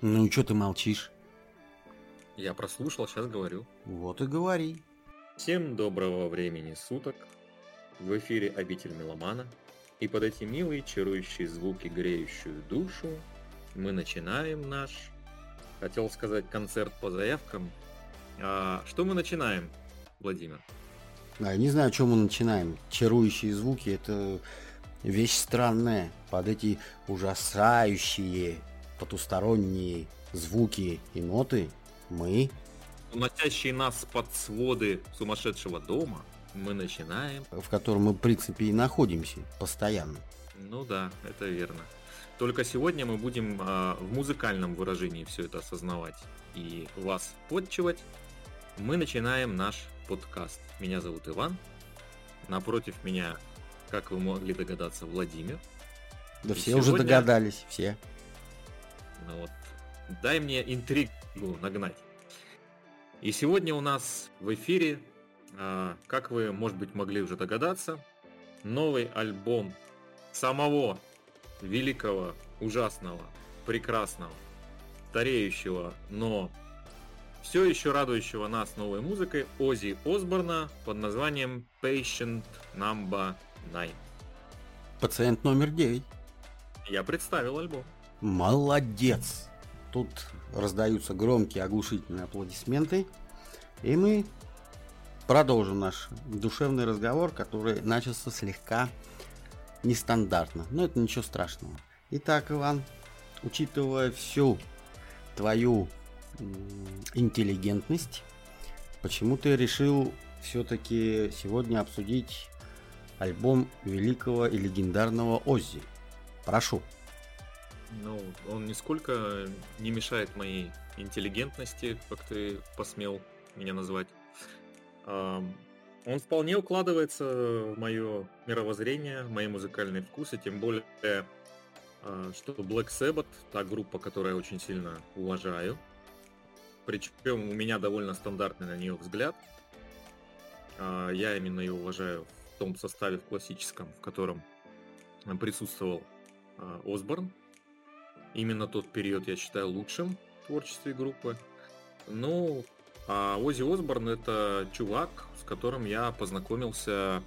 Ну и что ты молчишь? Я прослушал, сейчас говорю. Вот и говори. Всем доброго времени суток. В эфире обитель меломана. И под эти милые чарующие звуки, греющую душу, мы начинаем наш, хотел сказать, концерт по заявкам. А что мы начинаем, Владимир? А, я не знаю, чем мы начинаем. Чарующие звуки – это вещь странная. Под эти ужасающие потусторонние звуки и ноты мы... Уносящие нас под своды сумасшедшего дома, мы начинаем... В котором мы, в принципе, и находимся постоянно. Ну да, это верно. Только сегодня мы будем э, в музыкальном выражении все это осознавать и вас подчивать. Мы начинаем наш подкаст. Меня зовут Иван. Напротив меня, как вы могли догадаться, Владимир. Да и все сегодня... уже догадались, все. Ну вот, дай мне интригу нагнать. И сегодня у нас в эфире, как вы, может быть, могли уже догадаться, новый альбом самого великого, ужасного, прекрасного, стареющего, но все еще радующего нас новой музыкой Ози Осборна под названием Patient Number 9. Пациент номер 9. Я представил альбом. Молодец! Тут раздаются громкие оглушительные аплодисменты. И мы продолжим наш душевный разговор, который начался слегка нестандартно. Но это ничего страшного. Итак, Иван, учитывая всю твою интеллигентность, почему ты решил все-таки сегодня обсудить альбом великого и легендарного Оззи? Прошу. Ну, он нисколько не мешает моей интеллигентности, как ты посмел меня назвать. Он вполне укладывается в мое мировоззрение, в мои музыкальные вкусы, тем более, а, что Black Sabbath, та группа, которую я очень сильно уважаю, причем у меня довольно стандартный на нее взгляд. А, я именно ее уважаю в том составе в классическом, в котором присутствовал а, Осборн, Именно тот период я считаю лучшим в творчестве группы. Ну, а Ози Осборн это чувак, с которым я познакомился,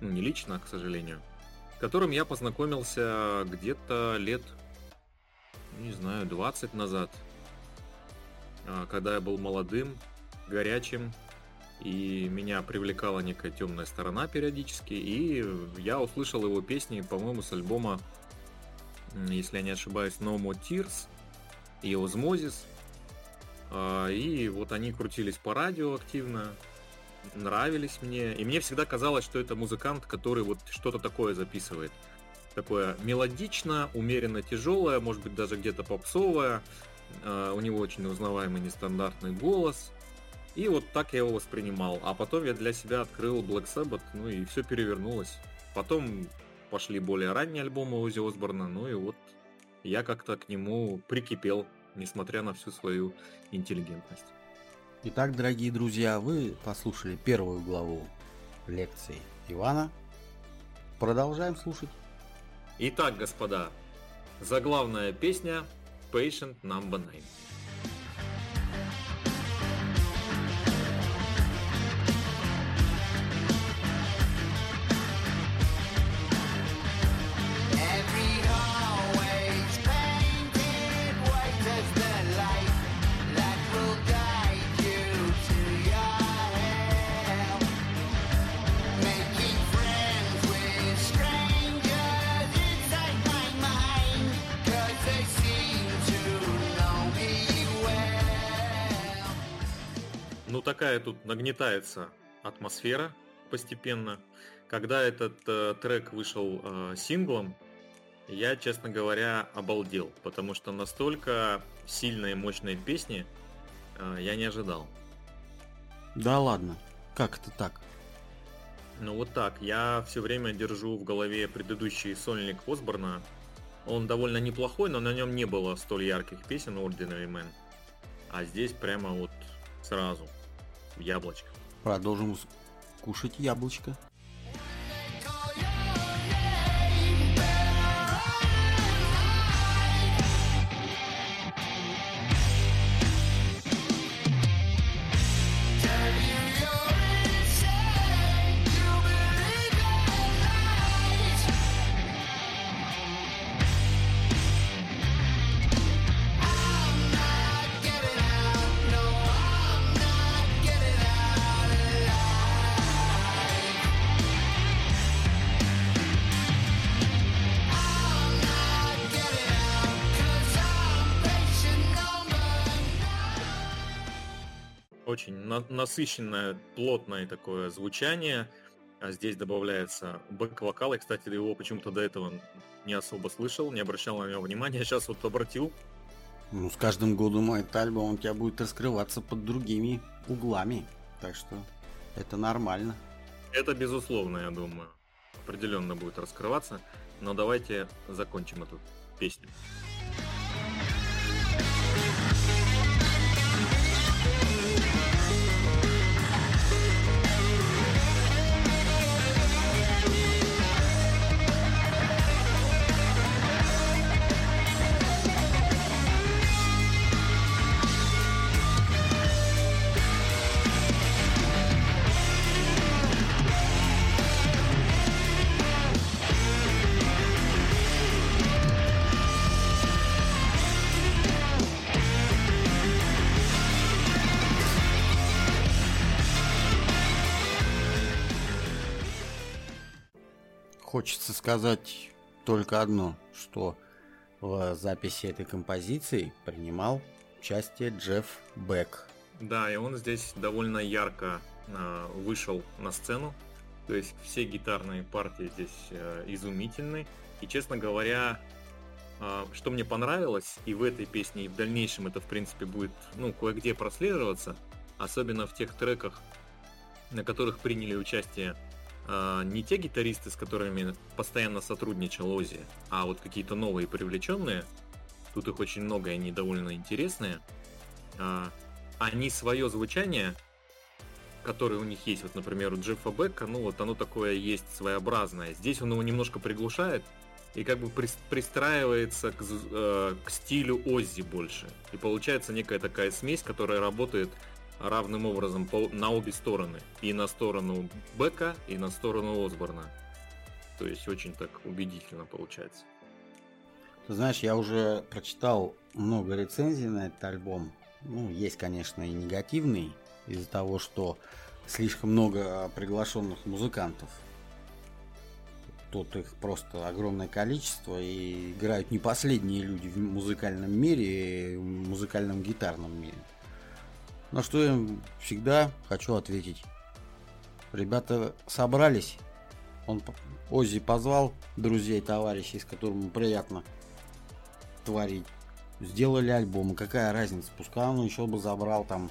ну не лично, к сожалению, с которым я познакомился где-то лет, не знаю, 20 назад, а, когда я был молодым, горячим, и меня привлекала некая темная сторона периодически, и я услышал его песни, по-моему, с альбома если я не ошибаюсь, No More Tears и Osmosis. А, и вот они крутились по радио активно, нравились мне. И мне всегда казалось, что это музыкант, который вот что-то такое записывает. Такое мелодично, умеренно тяжелое, может быть даже где-то попсовое. А, у него очень узнаваемый нестандартный голос. И вот так я его воспринимал. А потом я для себя открыл Black Sabbath, ну и все перевернулось. Потом пошли более ранние альбомы Ози Осборна, ну и вот я как-то к нему прикипел, несмотря на всю свою интеллигентность. Итак, дорогие друзья, вы послушали первую главу лекции Ивана. Продолжаем слушать. Итак, господа, заглавная песня Patient Number 9. Такая тут нагнетается атмосфера постепенно. Когда этот э, трек вышел э, синглом, я, честно говоря, обалдел, потому что настолько сильные, мощные песни э, я не ожидал. Да ладно, как это так? Ну вот так. Я все время держу в голове предыдущий сольник Осборна. Он довольно неплохой, но на нем не было столь ярких песен Ordinary Man. А здесь прямо вот сразу яблочко. Продолжим кушать яблочко. Очень на- насыщенное, плотное такое звучание. А здесь добавляется бэк-вокал. Я, кстати, его почему-то до этого не особо слышал, не обращал на него внимания. Сейчас вот обратил. Ну, с каждым годом этот альбом у тебя будет раскрываться под другими углами. Так что это нормально. Это безусловно, я думаю. Определенно будет раскрываться. Но давайте закончим эту песню. Хочется сказать только одно, что в записи этой композиции принимал участие Джефф Бек. Да, и он здесь довольно ярко э, вышел на сцену. То есть все гитарные партии здесь э, изумительны. И, честно говоря, э, что мне понравилось, и в этой песне, и в дальнейшем это, в принципе, будет ну, кое-где прослеживаться, особенно в тех треках, на которых приняли участие э, не те гитаристы, с которыми постоянно сотрудничал Ози, а вот какие-то новые привлеченные. Тут их очень много, и они довольно интересные. Э, они свое звучание, которое у них есть, вот, например, у Джеффа Бека, ну вот оно такое есть своеобразное. Здесь он его немножко приглушает и как бы пристраивается к, э, к стилю Оззи больше. И получается некая такая смесь, которая работает равным образом по, на обе стороны. И на сторону Бека, и на сторону Осборна. То есть очень так убедительно получается. Ты знаешь, я уже прочитал много рецензий на этот альбом. Ну, есть, конечно, и негативный, из-за того, что слишком много приглашенных музыкантов. Тут их просто огромное количество, и играют не последние люди в музыкальном мире, в музыкальном гитарном мире. На что я всегда хочу ответить. Ребята собрались, он Оззи позвал друзей, товарищей, с которыми приятно творить. Сделали альбом, какая разница, пускай он еще бы забрал там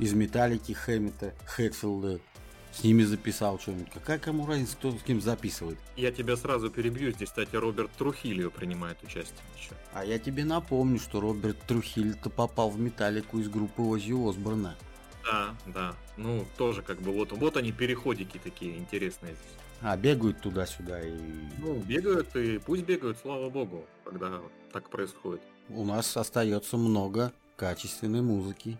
из Металлики Хэммета, Хэтфилда, с ними записал что-нибудь. Какая кому разница, кто с кем записывает? Я тебя сразу перебью, здесь, кстати, Роберт Трухильо принимает участие еще. А я тебе напомню, что Роберт Трухильо-то попал в Металлику из группы Оззи Осборна. Да, да. Ну, тоже как бы вот, вот они переходики такие интересные здесь. А, бегают туда-сюда и... Ну, бегают и пусть бегают, слава богу, когда так происходит у нас остается много качественной музыки.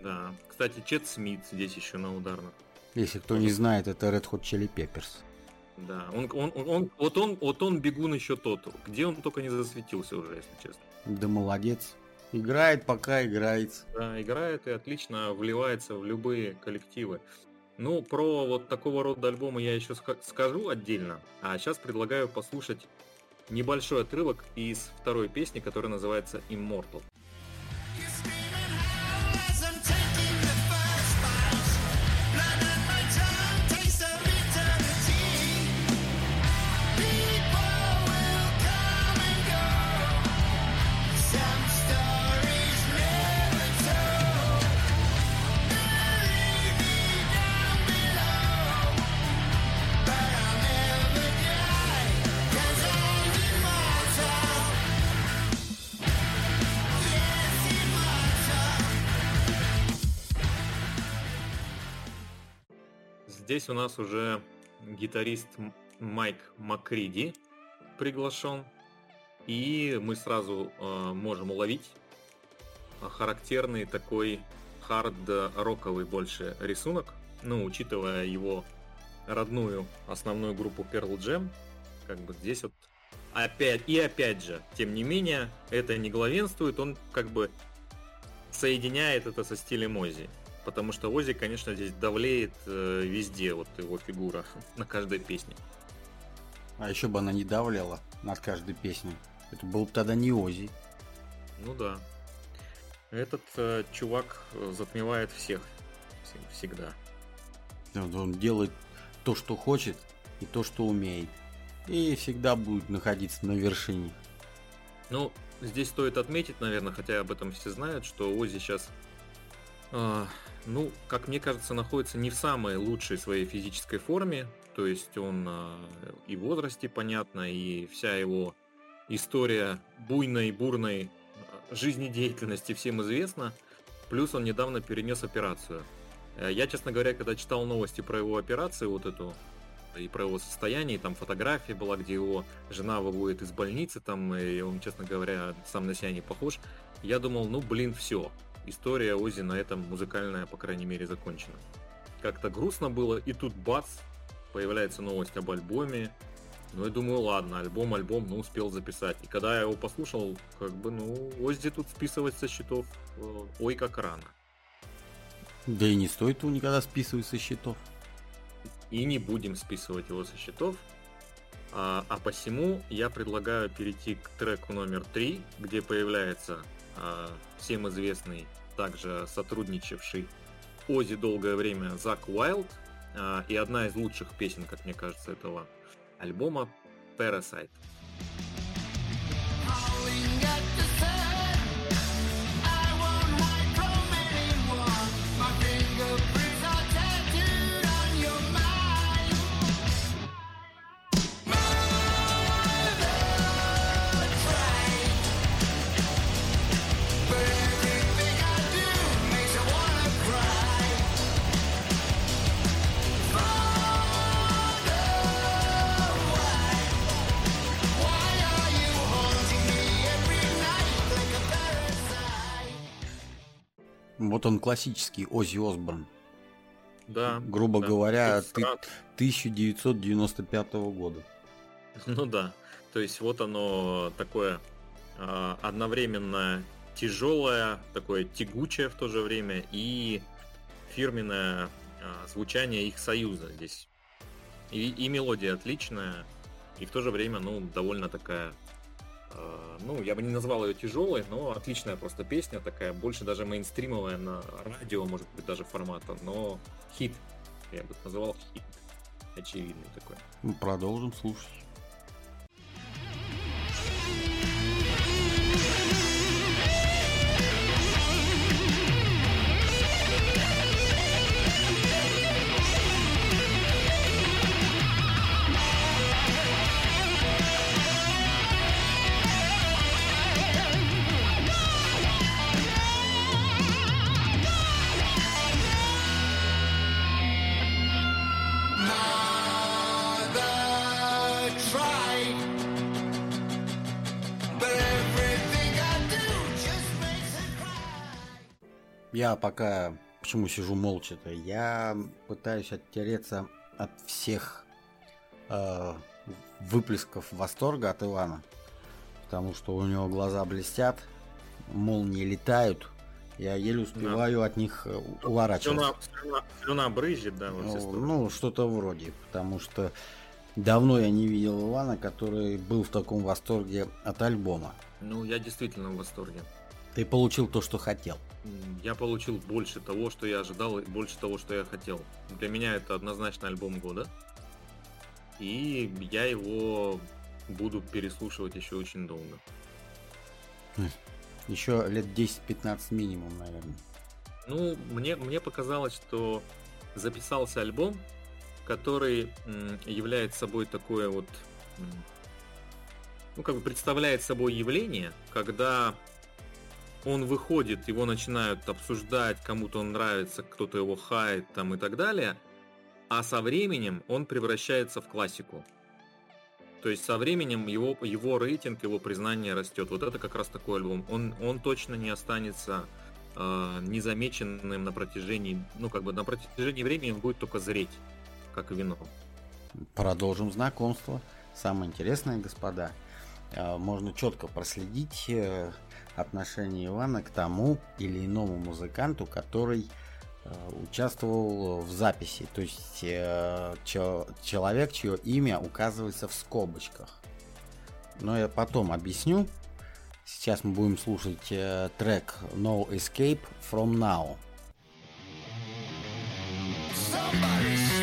Да. Кстати, Чет Смит здесь еще на ударных. Если кто не знает, это Red Hot Chili Peppers. Да, он, он, он, он, вот он, вот он бегун еще тот. Где он только не засветился уже, если честно. Да молодец. Играет, пока играет. Да, играет и отлично вливается в любые коллективы. Ну, про вот такого рода альбомы я еще скажу отдельно. А сейчас предлагаю послушать небольшой отрывок из второй песни, которая называется Immortal. Здесь у нас уже гитарист Майк Макриди приглашен. И мы сразу э, можем уловить характерный такой хард-роковый больше рисунок. Ну, учитывая его родную основную группу Pearl Jam, как бы здесь вот опять и опять же, тем не менее, это не главенствует, он как бы соединяет это со стилем Ози. Потому что Ози, конечно, здесь давлеет э, везде, вот его фигура на каждой песне. А еще бы она не давляла над каждой песней. Это был бы тогда не Ози. Ну да. Этот э, чувак э, затмевает всех. Всегда. Он делает то, что хочет, и то, что умеет. И всегда будет находиться на вершине. Ну, здесь стоит отметить, наверное, хотя об этом все знают, что Ози сейчас, ну, как мне кажется, находится не в самой лучшей своей физической форме. То есть он э, и в возрасте, понятно, и вся его история буйной, бурной э, жизнедеятельности всем известна. Плюс он недавно перенес операцию. Э, я, честно говоря, когда читал новости про его операцию, вот эту, и про его состояние, там фотография была, где его жена выводит из больницы, там, и он, честно говоря, сам на себя не похож. Я думал, ну, блин, все. История Ози на этом музыкальная, по крайней мере, закончена. Как-то грустно было, и тут бац, появляется новость об альбоме, ну, я думаю, ладно, альбом, альбом, ну, успел записать. И когда я его послушал, как бы, ну, Оззи тут списывать со счетов, э, ой, как рано. Да и не стоит его никогда списывать со счетов. И не будем списывать его со счетов. А, а посему я предлагаю перейти к треку номер три, где появляется всем известный, также сотрудничавший Ози долгое время Зак Уайлд. А, и одна из лучших песен, как мне кажется, этого альбома Parasite. Вот он классический Оззи Осборн. Да. Грубо да. говоря, ты, 1995 года. Ну да. То есть вот оно такое э, одновременно тяжелое, такое тягучее в то же время и фирменное э, звучание их союза здесь. И, и мелодия отличная, и в то же время, ну, довольно такая ну, я бы не назвал ее тяжелой, но отличная просто песня, такая больше даже мейнстримовая на радио, может быть, даже формата, но хит, я бы называл хит, очевидный такой. Продолжим слушать. Я пока почему сижу молча-то? Я пытаюсь оттереться от всех э, выплесков восторга от Ивана. Потому что у него глаза блестят, молнии летают. Я еле успеваю да. от них э, уворачиваться. Слюна, слюна, слюна брызжет, да, во все Ну, ну что-то вроде. Потому что давно я не видел Ивана, который был в таком восторге от альбома. Ну, я действительно в восторге. Ты получил то, что хотел. Я получил больше того, что я ожидал, и больше того, что я хотел. Для меня это однозначно альбом года. И я его буду переслушивать еще очень долго. Хм. Еще лет 10-15 минимум, наверное. Ну, мне, мне показалось, что записался альбом, который является собой такое вот, ну, как бы представляет собой явление, когда он выходит, его начинают обсуждать, кому-то он нравится, кто-то его хает там и так далее. а со временем он превращается в классику. То есть со временем его, его рейтинг, его признание растет. Вот это как раз такой альбом. Он, он точно не останется э, незамеченным на протяжении, ну как бы на протяжении времени он будет только зреть, как вино. Продолжим знакомство. Самое интересное, господа, э, можно четко проследить э, отношение Ивана к тому или иному музыканту, который э, участвовал в записи. То есть человек, чье имя указывается в скобочках. Но я потом объясню. Сейчас мы будем слушать трек No Escape From Now. Somebody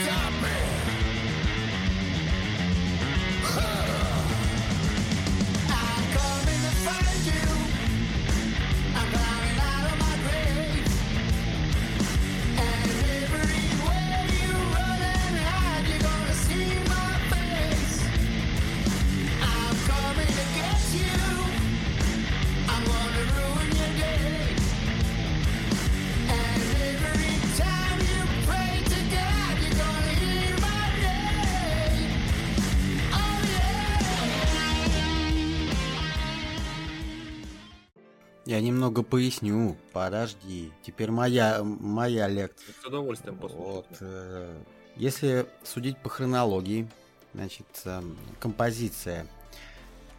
Я немного поясню. Подожди. Теперь моя, моя лекция. С удовольствием послушать. Вот, э, если судить по хронологии, значит, э, композиция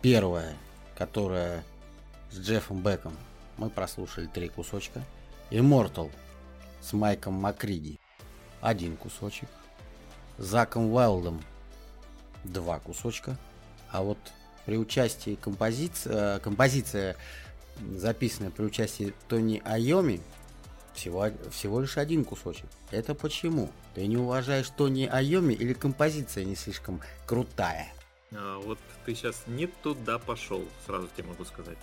первая, которая с Джеффом Беком, мы прослушали три кусочка. Immortal с Майком Макриди один кусочек. Заком Уайлдом два кусочка. А вот при участии композиции, э, композиция записанная при участии Тони Айоми, всего, всего лишь один кусочек. Это почему? Ты не уважаешь Тони Айоми или композиция не слишком крутая? А, вот ты сейчас не туда пошел, сразу тебе могу сказать.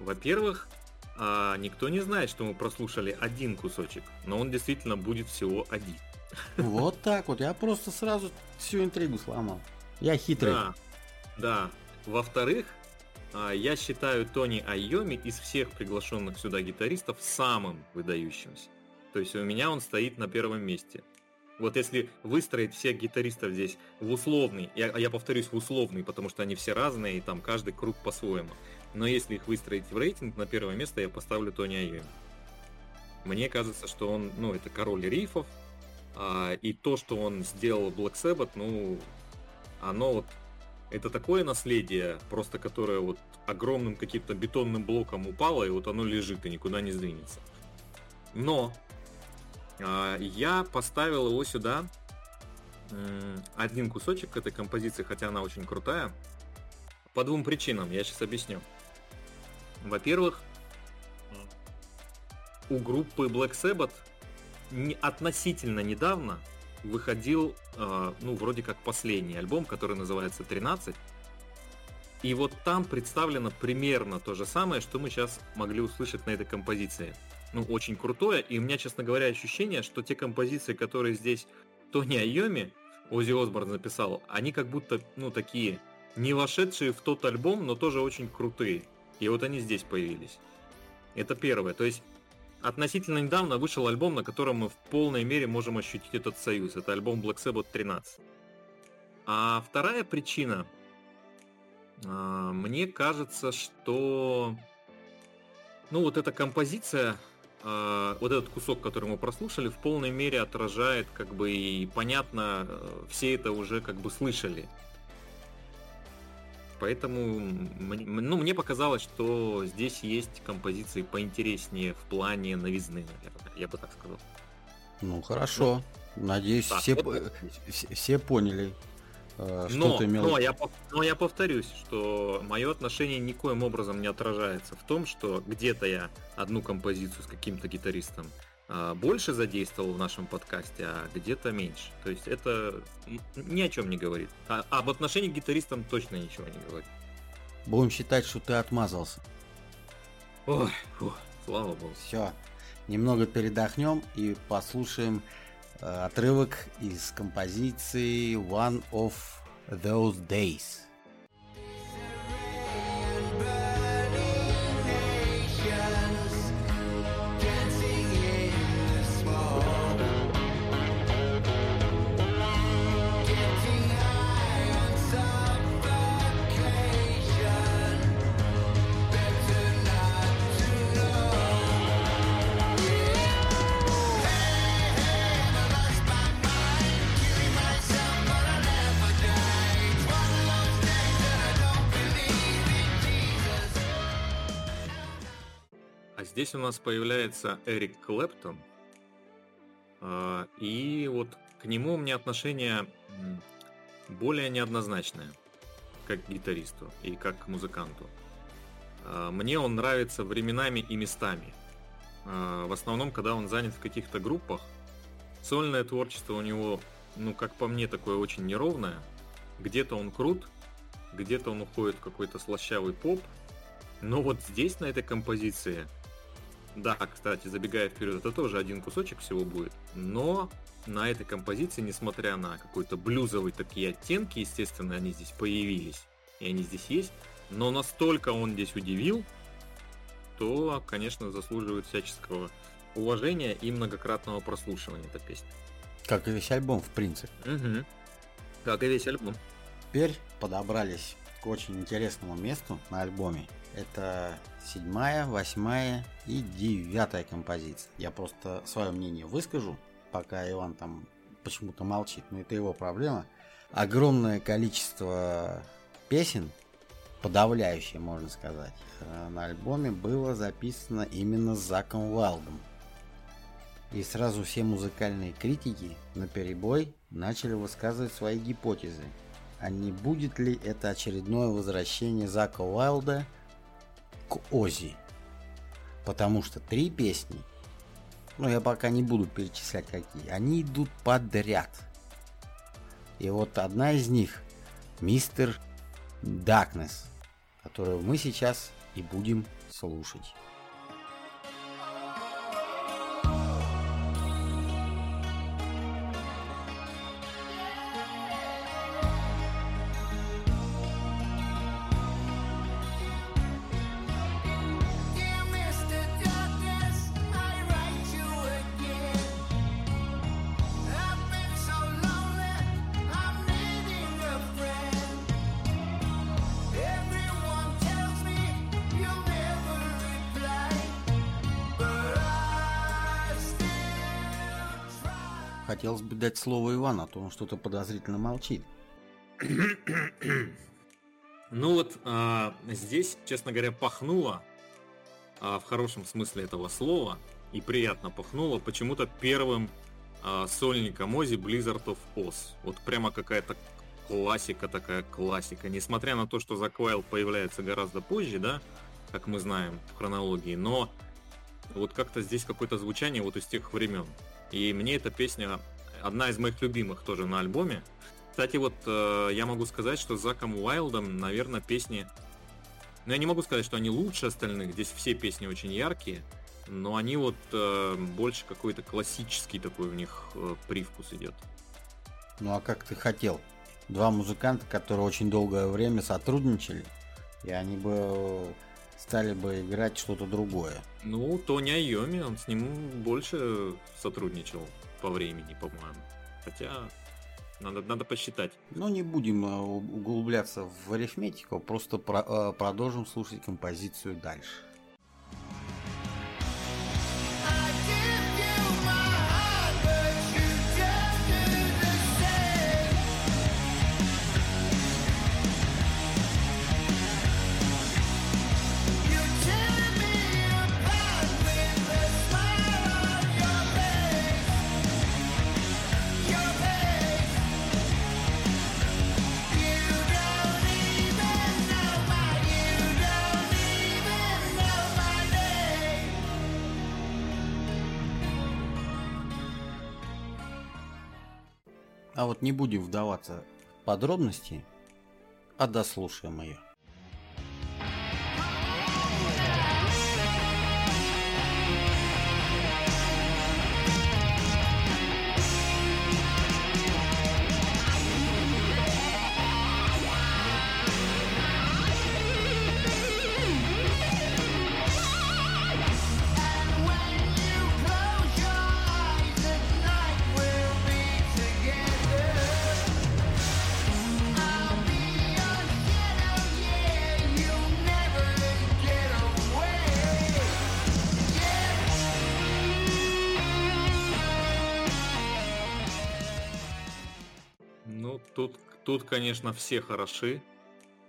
Во-первых, а, никто не знает, что мы прослушали один кусочек, но он действительно будет всего один. Вот так вот, я просто сразу всю интригу сломал. Я хитрый. Да, да. Во-вторых, я считаю Тони Айоми из всех приглашенных сюда гитаристов самым выдающимся. То есть у меня он стоит на первом месте. Вот если выстроить всех гитаристов здесь в условный, я, я повторюсь, в условный, потому что они все разные, и там каждый круг по-своему. Но если их выстроить в рейтинг, на первое место я поставлю Тони Айоми. Мне кажется, что он, ну, это король рифов, а, и то, что он сделал Black Sabbath, ну, оно вот это такое наследие, просто которое вот огромным каким-то бетонным блоком упало, и вот оно лежит и никуда не сдвинется. Но э, я поставил его сюда э, один кусочек этой композиции, хотя она очень крутая, по двум причинам, я сейчас объясню. Во-первых, у группы Black Sabbath не, относительно недавно выходил, э, ну, вроде как последний альбом, который называется 13. И вот там представлено примерно то же самое, что мы сейчас могли услышать на этой композиции. Ну, очень крутое, и у меня, честно говоря, ощущение, что те композиции, которые здесь Тони Айоми, Ози Осборн записал, они как будто, ну, такие, не вошедшие в тот альбом, но тоже очень крутые. И вот они здесь появились. Это первое. То есть относительно недавно вышел альбом, на котором мы в полной мере можем ощутить этот союз. Это альбом Black Sabbath 13. А вторая причина, а, мне кажется, что ну вот эта композиция, а, вот этот кусок, который мы прослушали, в полной мере отражает, как бы и понятно, э, все это уже как бы слышали. Поэтому ну, мне показалось, что здесь есть композиции поинтереснее в плане новизны, наверное. Я бы так сказал. Ну хорошо. Ну, Надеюсь, так, все, вот... все, все поняли, э, что но, ты имел. Но я, но я повторюсь, что мое отношение никоим образом не отражается в том, что где-то я одну композицию с каким-то гитаристом больше задействовал в нашем подкасте, а где-то меньше. То есть это ни о чем не говорит. А, об отношении к гитаристам точно ничего не говорит. Будем считать, что ты отмазался. Ой, фу, слава богу. Все. Немного передохнем и послушаем э, отрывок из композиции One of Those Days. Здесь у нас появляется Эрик Клэптон, а, и вот к нему у меня отношение более неоднозначное, как к гитаристу и как к музыканту. А, мне он нравится временами и местами. А, в основном, когда он занят в каких-то группах. Сольное творчество у него, ну, как по мне, такое очень неровное. Где-то он крут, где-то он уходит в какой-то слащавый поп. Но вот здесь, на этой композиции, да, кстати, забегая вперед, это тоже один кусочек всего будет. Но на этой композиции, несмотря на какой-то блюзовый такие оттенки, естественно, они здесь появились, и они здесь есть, но настолько он здесь удивил, то, конечно, заслуживает всяческого уважения и многократного прослушивания эта песня. Как и весь альбом, в принципе. Угу. Как и весь альбом. Теперь подобрались к очень интересному месту на альбоме. Это седьмая, восьмая и девятая композиция. Я просто свое мнение выскажу, пока Иван там почему-то молчит, но это его проблема. Огромное количество песен, подавляющее, можно сказать, э, на альбоме было записано именно с Заком Вайлдом. И сразу все музыкальные критики на перебой начали высказывать свои гипотезы. А не будет ли это очередное возвращение Зака Уайлда к Ози? Потому что три песни, ну я пока не буду перечислять какие, они идут подряд. И вот одна из них, Мистер Darkness, которую мы сейчас и будем слушать. Дать слово Ивану, а то он что-то подозрительно молчит. Ну вот а, здесь, честно говоря, пахнуло а, в хорошем смысле этого слова и приятно пахнуло почему-то первым а, сольником Ози Blizzard of Oz. Вот прямо какая-то классика такая классика. Несмотря на то, что Заквайл появляется гораздо позже, да, как мы знаем в хронологии, но вот как-то здесь какое-то звучание вот из тех времен. И мне эта песня одна из моих любимых тоже на альбоме. Кстати, вот э, я могу сказать, что с Заком Уайлдом, наверное, песни... Ну, я не могу сказать, что они лучше остальных. Здесь все песни очень яркие. Но они вот э, больше какой-то классический такой у них э, привкус идет. Ну а как ты хотел? Два музыканта, которые очень долгое время сотрудничали, и они бы стали бы играть что-то другое. Ну, Тони Айоми, он с ним больше сотрудничал по времени, по-моему. Хотя надо, надо посчитать. Ну, не будем э, углубляться в арифметику, просто про, э, продолжим слушать композицию дальше. А вот не будем вдаваться в подробности, а дослушаем ее. Тут, конечно, все хороши.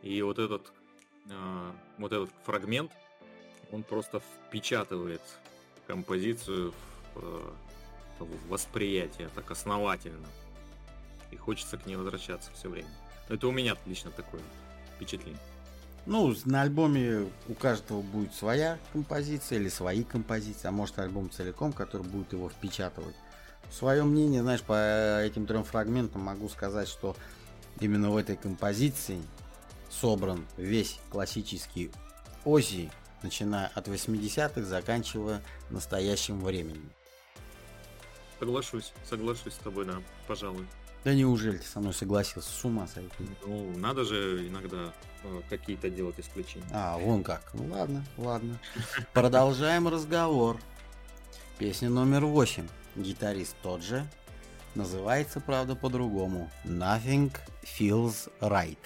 И вот этот, э, вот этот фрагмент, он просто впечатывает композицию в, э, в восприятие так основательно. И хочется к ней возвращаться все время. Это у меня лично такое впечатление. Ну, на альбоме у каждого будет своя композиция или свои композиции, а может альбом целиком, который будет его впечатывать. Свое мнение, знаешь, по этим трем фрагментам могу сказать, что именно в этой композиции собран весь классический Ози, начиная от 80-х, заканчивая настоящим временем. Соглашусь, соглашусь с тобой, да, пожалуй. Да неужели ты со мной согласился? С ума сойти. Ну, надо же иногда э, какие-то делать исключения. А, вон как. Ну ладно, ладно. Продолжаем разговор. Песня номер восемь. Гитарист тот же. Называется, правда, по-другому. Nothing feels right.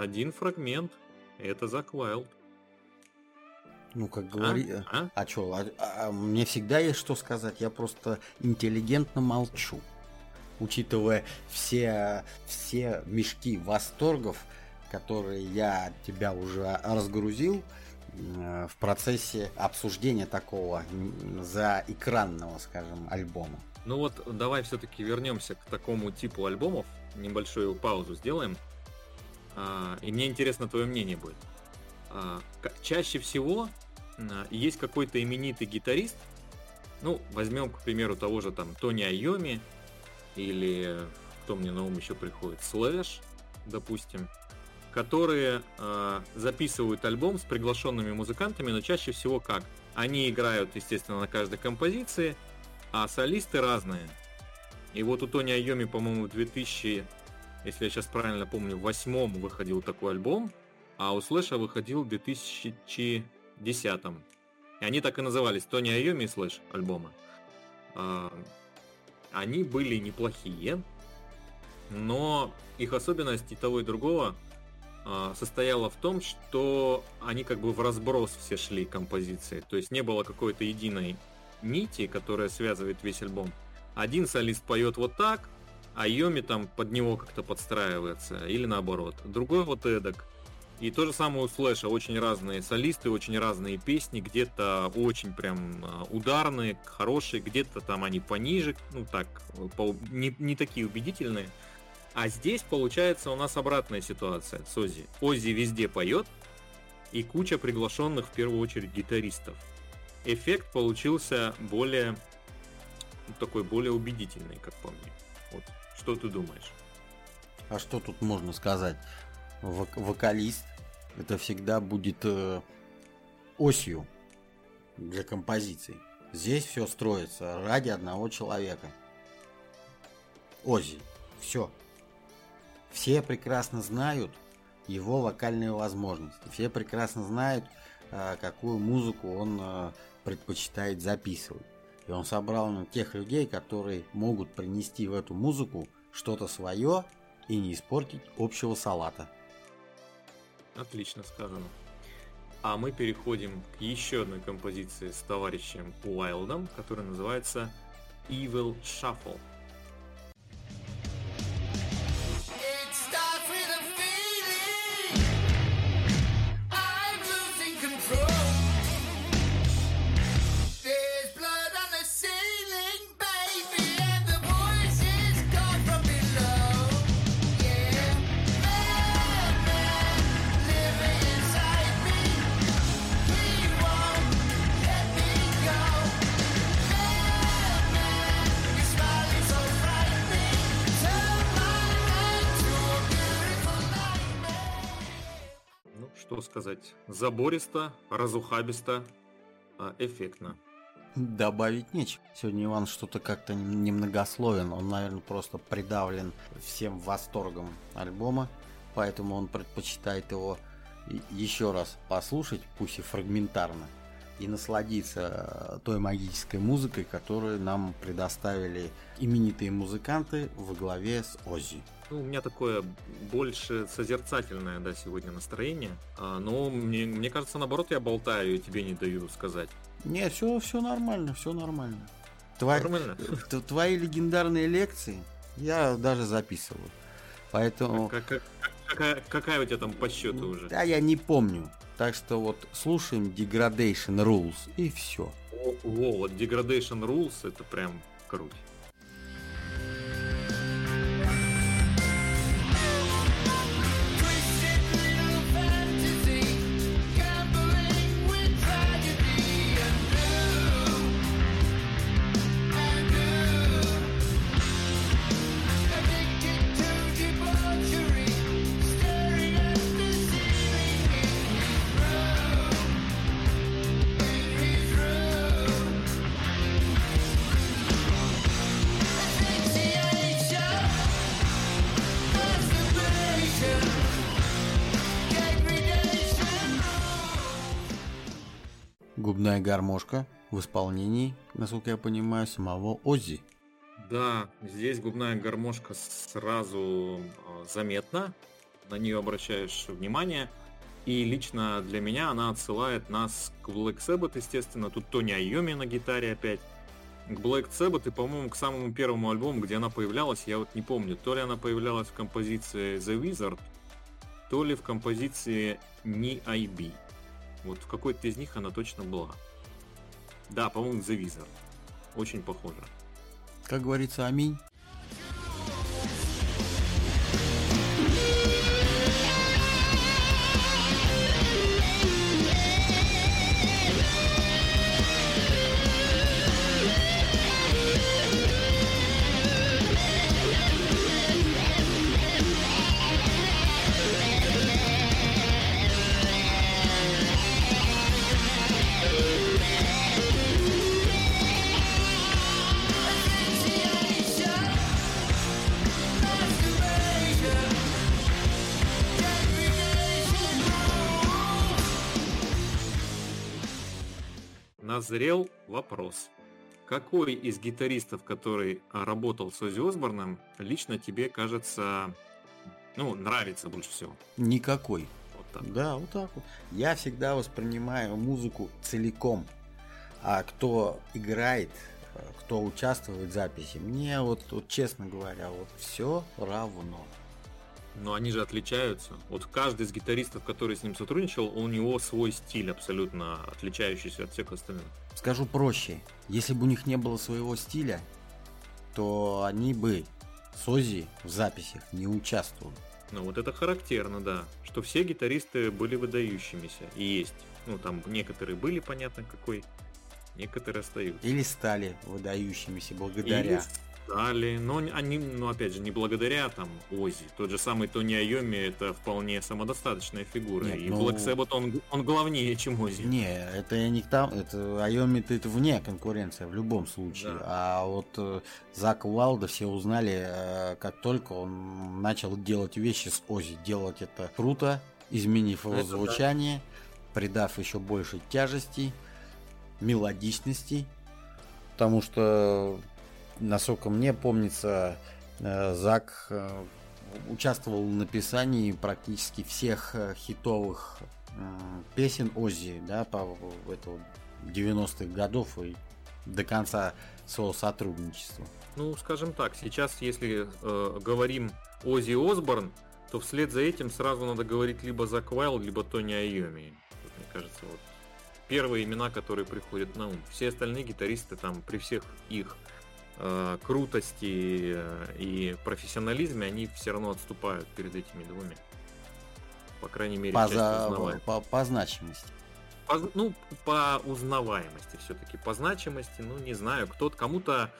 Один фрагмент. Это Зак Уайлд. Ну, как говори... А, а? а что, а, а, мне всегда есть что сказать, я просто интеллигентно молчу. Учитывая все, все мешки восторгов, которые я тебя уже разгрузил э, в процессе обсуждения такого за экранного, скажем, альбома. Ну вот, давай все-таки вернемся к такому типу альбомов, небольшую паузу сделаем. А, и мне интересно твое мнение будет. А, чаще всего а, есть какой-то именитый гитарист, ну, возьмем, к примеру, того же там Тони Айоми, или кто мне на ум еще приходит, Слэш, допустим, которые э, записывают альбом с приглашенными музыкантами, но чаще всего как? Они играют, естественно, на каждой композиции, а солисты разные. И вот у Тони Айоми, по-моему, в 2000 если я сейчас правильно помню, в восьмом выходил такой альбом, а у Слэша выходил в 2010. И они так и назывались, Тони Айоми и Слэш альбома. А, они были неплохие, но их особенность и того и другого а, состояла в том, что они как бы в разброс все шли композиции. То есть не было какой-то единой нити, которая связывает весь альбом. Один солист поет вот так, а Йоми там под него как-то подстраивается, или наоборот. Другой вот эдак. И то же самое у Слэша, очень разные солисты, очень разные песни, где-то очень прям а, ударные, хорошие, где-то там они пониже, ну так, по, не, не такие убедительные. А здесь получается у нас обратная ситуация с Ози. Ози везде поет, и куча приглашенных в первую очередь гитаристов. Эффект получился более такой более убедительный, как по мне. Что ты думаешь? А что тут можно сказать? Вок- вокалист это всегда будет э, осью для композиции. Здесь все строится ради одного человека. Ози. Все. Все прекрасно знают его вокальные возможности. Все прекрасно знают, э, какую музыку он э, предпочитает записывать. И он собрал на тех людей, которые могут принести в эту музыку что-то свое и не испортить общего салата. Отлично сказано. А мы переходим к еще одной композиции с товарищем Уайлдом, которая называется Evil Shuffle. Забористо, разухабисто, а, эффектно. Добавить нечего. Сегодня Иван что-то как-то немногословен. Он, наверное, просто придавлен всем восторгом альбома. Поэтому он предпочитает его еще раз послушать, пусть и фрагментарно, и насладиться той магической музыкой, которую нам предоставили именитые музыканты во главе с Оззи. Ну, у меня такое больше созерцательное, да, сегодня настроение. А, но мне, мне кажется, наоборот, я болтаю и тебе не даю сказать. Не, все, все нормально, все нормально. Твои, нормально? Твои легендарные лекции я даже записываю. Поэтому... Как, как, какая, какая у тебя там по счету уже? Да, я не помню. Так что вот слушаем Degradation Rules и все. О, о, вот Degradation Rules это прям круто. Губная гармошка в исполнении, насколько я понимаю, самого Оззи. Да, здесь губная гармошка сразу а, заметна, на нее обращаешь внимание. И лично для меня она отсылает нас к Black Sabbath, естественно. Тут Тони Айоми на гитаре опять. К Black Sabbath и, по-моему, к самому первому альбому, где она появлялась, я вот не помню. То ли она появлялась в композиции The Wizard, то ли в композиции Не IB. Вот в какой-то из них она точно была. Да, по-моему, The Wizard. Очень похоже. Как говорится, аминь. Назрел вопрос. Какой из гитаристов, который работал с Оззи Осборном, лично тебе кажется, ну, нравится больше всего? Никакой. Вот так. Да, вот так вот. Я всегда воспринимаю музыку целиком. А кто играет, кто участвует в записи, мне вот, вот честно говоря, вот все равно но они же отличаются. Вот каждый из гитаристов, который с ним сотрудничал, у него свой стиль абсолютно отличающийся от всех остальных. Скажу проще, если бы у них не было своего стиля, то они бы с Ози в записях не участвовали. Ну вот это характерно, да, что все гитаристы были выдающимися и есть. Ну там некоторые были, понятно какой, некоторые остаются. Или стали выдающимися благодаря. Или стали, но они, ну опять же, не благодаря там Ози. Тот же самый Тони Айоми это вполне самодостаточная фигура. Нет, и ну... Black Sabbath он, он главнее, чем Ози. Не, это не тому, это Айоми это вне конкуренция в любом случае. Да. А вот э, Зак Уалда все узнали, э, как только он начал делать вещи с Ози. Делать это круто, изменив его это звучание, да. придав еще больше тяжести, мелодичности. Потому что насколько мне помнится, э, Зак э, участвовал в написании практически всех э, хитовых песен Оззи, да, по этого 90-х годов и до конца своего сотрудничества. Ну, скажем так, сейчас, если э, говорим Оззи Осборн, то вслед за этим сразу надо говорить либо Зак Вайл, либо Тони Айоми. Мне кажется, вот первые имена, которые приходят на ум. Все остальные гитаристы там при всех их э, крутости э, и профессионализме, они все равно отступают перед этими двумя. По крайней мере, по, за... по, по значимости. По, ну, по узнаваемости все-таки. По значимости, ну, не знаю, кто-то, кому-то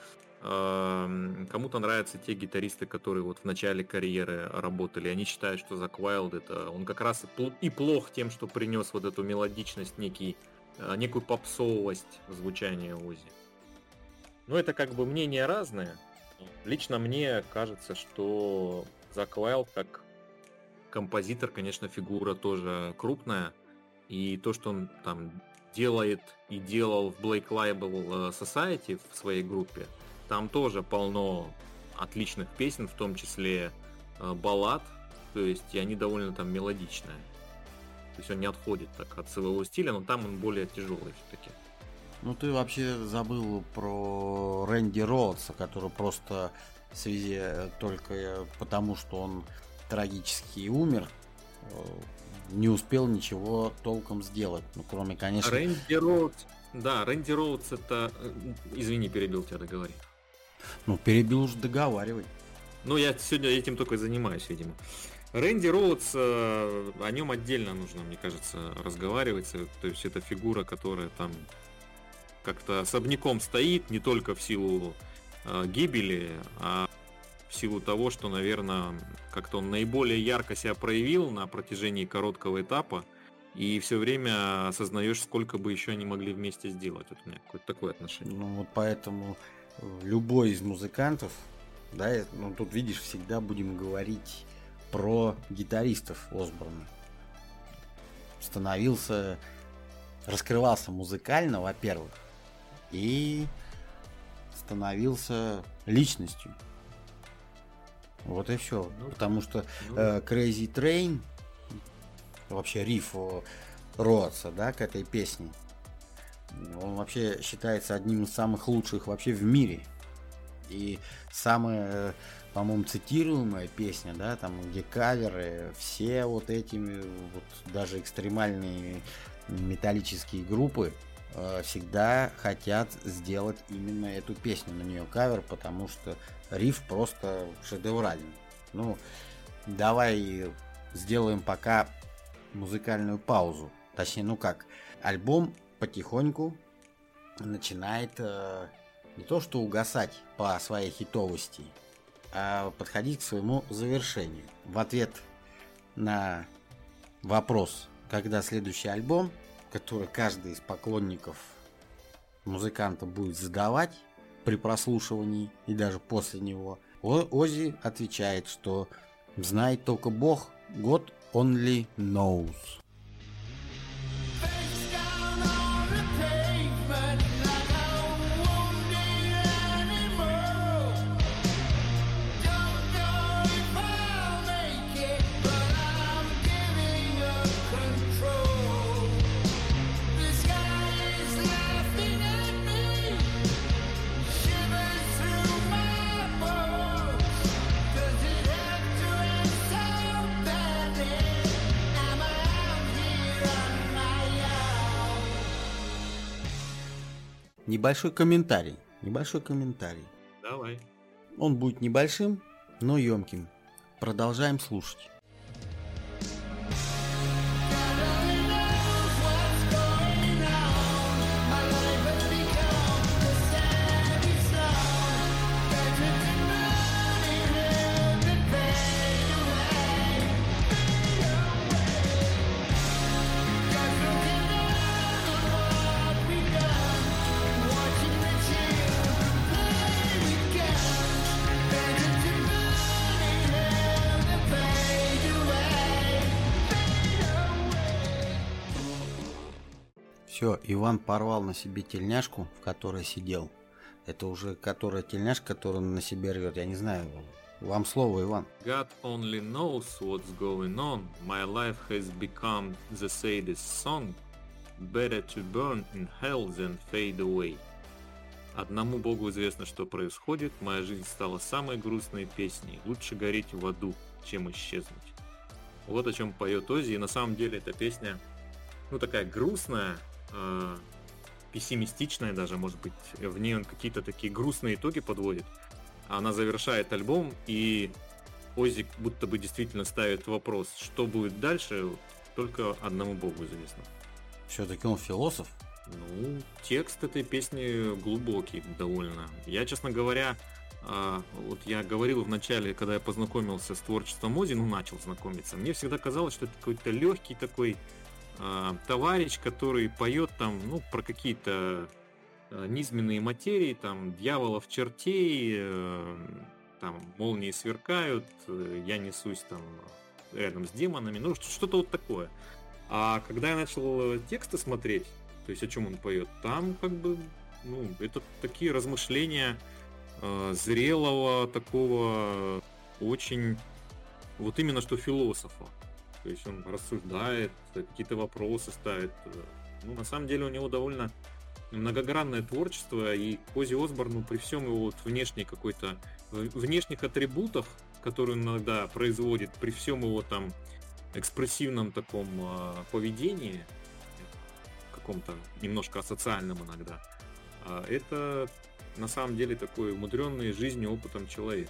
э, кому-то нравятся те гитаристы, которые вот в начале карьеры работали. Они считают, что Зак Уайлд это он как раз и плох тем, что принес вот эту мелодичность, некий э, некую попсовость звучания Ози. Но это как бы мнения разные. Лично мне кажется, что Зак Вайлд как композитор, конечно, фигура тоже крупная. И то, что он там делает и делал в Blake Label Society в своей группе, там тоже полно отличных песен, в том числе э, баллад, то есть и они довольно там мелодичные. То есть он не отходит так от своего стиля, но там он более тяжелый все-таки. Ну ты вообще забыл про Рэнди Роудса, который просто в связи э, только потому, что он трагически умер, э, не успел ничего толком сделать. Ну, кроме, конечно... Рэнди Роудс, да, Рэнди Роудс это... Извини, перебил тебя, договори. Ну, перебил уже договаривай. Ну, я сегодня этим только занимаюсь, видимо. Рэнди Роудс, э, о нем отдельно нужно, мне кажется, разговаривать. То есть это фигура, которая там как-то особняком стоит, не только в силу э, гибели, а в силу того, что, наверное, как-то он наиболее ярко себя проявил на протяжении короткого этапа, и все время осознаешь, сколько бы еще они могли вместе сделать. Вот у меня какое-то такое отношение. Ну вот поэтому любой из музыкантов, да, ну тут видишь, всегда будем говорить про гитаристов Осборна. Становился, раскрывался музыкально, во-первых, и становился личностью. Вот и все. Ну, Потому что ну, э, Crazy Train, вообще риф Роадса, да, к этой песне, он вообще считается одним из самых лучших вообще в мире. И самая, по-моему, цитируемая песня, да, там, где каверы, все вот этими, вот даже экстремальные металлические группы всегда хотят сделать именно эту песню на нее кавер, потому что риф просто шедевральный. Ну, давай сделаем пока музыкальную паузу. Точнее, ну как, альбом потихоньку начинает э, не то что угасать по своей хитовости, а подходить к своему завершению. В ответ на вопрос, когда следующий альбом, который каждый из поклонников музыканта будет задавать при прослушивании и даже после него, Ози отвечает, что знает только Бог, God only knows. Небольшой комментарий. Небольшой комментарий. Давай. Он будет небольшим, но емким. Продолжаем слушать. Все, Иван порвал на себе тельняшку, в которой сидел. Это уже которая тельняшка, которую он на себе рвет. Я не знаю. Вам слово, Иван. God only knows what's going on. My life has become the saddest song. Better to burn in hell than fade away. Одному Богу известно, что происходит. Моя жизнь стала самой грустной песней. Лучше гореть в аду, чем исчезнуть. Вот о чем поет Ози. И на самом деле эта песня, ну такая грустная, э, пессимистичная даже, может быть, в ней он какие-то такие грустные итоги подводит. Она завершает альбом, и Озик будто бы действительно ставит вопрос, что будет дальше, только одному богу известно. Все-таки он философ? Ну, текст этой песни глубокий довольно. Я, честно говоря, а, вот я говорил в начале, когда я познакомился с творчеством Ози, ну, начал знакомиться, мне всегда казалось, что это какой-то легкий такой э, товарищ, который поет там, ну, про какие-то э, низменные материи, там, дьяволов, чертей, э, там, молнии сверкают, э, я несусь там рядом с демонами, ну, что-то вот такое. А когда я начал тексты смотреть, то есть о чем он поет, там как бы, ну, это такие размышления э, зрелого, такого очень, вот именно что философа. То есть он рассуждает, какие-то вопросы ставит. Ну, на самом деле у него довольно многогранное творчество, и Кози Осборну при всем его вот внешней какой-то, внешних атрибутах, которые он иногда производит, при всем его там экспрессивном таком э, поведении, каком-то немножко социальном иногда, э, это на самом деле такой умудренный жизнью, опытом человек.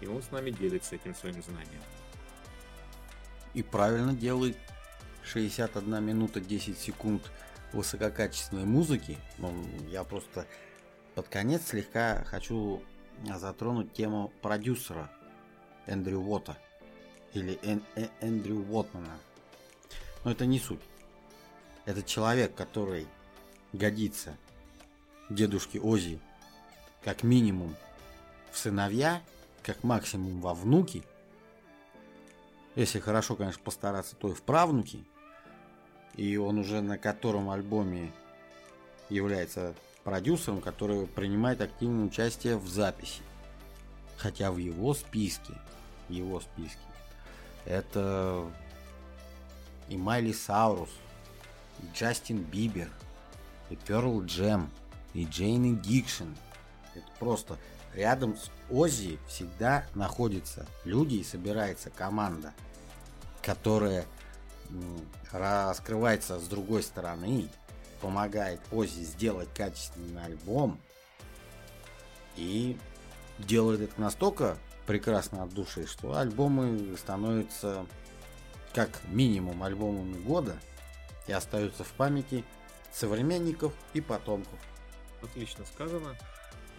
И он с нами делится этим своим знанием. И правильно делает 61 минута 10 секунд высококачественной музыки. Ну, я просто под конец слегка хочу затронуть тему продюсера Эндрю Уотта или Эн Эн Эндрю Уотмана. Но это не суть. Это человек, который годится дедушке Ози как минимум в сыновья, как максимум во внуки. Если хорошо, конечно, постараться, то и в правнуки. И он уже на котором альбоме является продюсером, который принимает активное участие в записи. Хотя в его списке, его списке, это и Майли Сайрус, и Джастин Бибер, и Pearl Jam, и Jane's Addiction. Это просто рядом с Оззи всегда находятся люди и собирается команда, которая раскрывается с другой стороны, помогает Оззи сделать качественный альбом и делает это настолько прекрасно от души, что альбомы становятся как минимум альбомами года и остаются в памяти современников и потомков. Отлично сказано.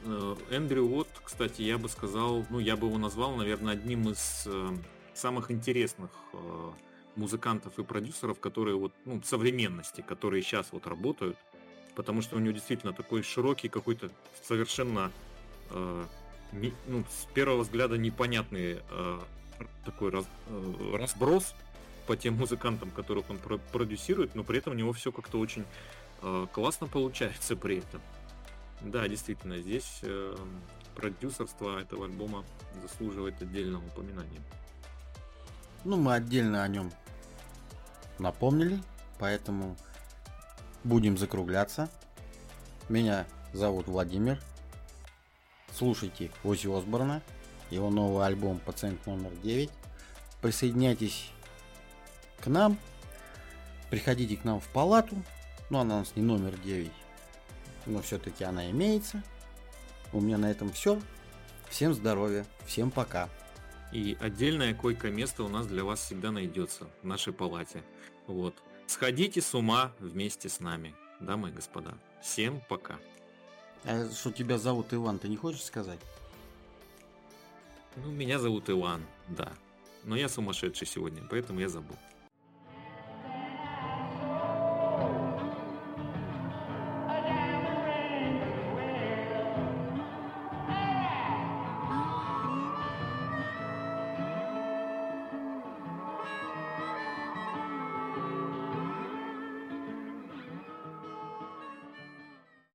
Э, Эндрю Уотт, кстати, я бы сказал, ну, я бы его назвал, наверное, одним из э, самых интересных э, музыкантов и продюсеров, которые вот, ну, современности, которые сейчас вот работают, потому что у него действительно такой широкий какой-то совершенно не, ну, с первого взгляда непонятный э, такой раз, э, разброс по тем музыкантам, которых он про- продюсирует, но при этом у него все как-то очень э, классно получается при этом. Да, действительно, здесь э, продюсерство этого альбома заслуживает отдельного упоминания. Ну, мы отдельно о нем напомнили, поэтому будем закругляться. Меня зовут Владимир. Слушайте Ози Осборна, его новый альбом «Пациент номер 9». Присоединяйтесь к нам, приходите к нам в палату, ну она у нас не номер 9, но все-таки она имеется. У меня на этом все. Всем здоровья, всем пока. И отдельное койко-место у нас для вас всегда найдется в нашей палате. Вот. Сходите с ума вместе с нами, дамы и господа. Всем пока. А что тебя зовут Иван, ты не хочешь сказать? Ну, меня зовут Иван, да. Но я сумасшедший сегодня, поэтому я забыл.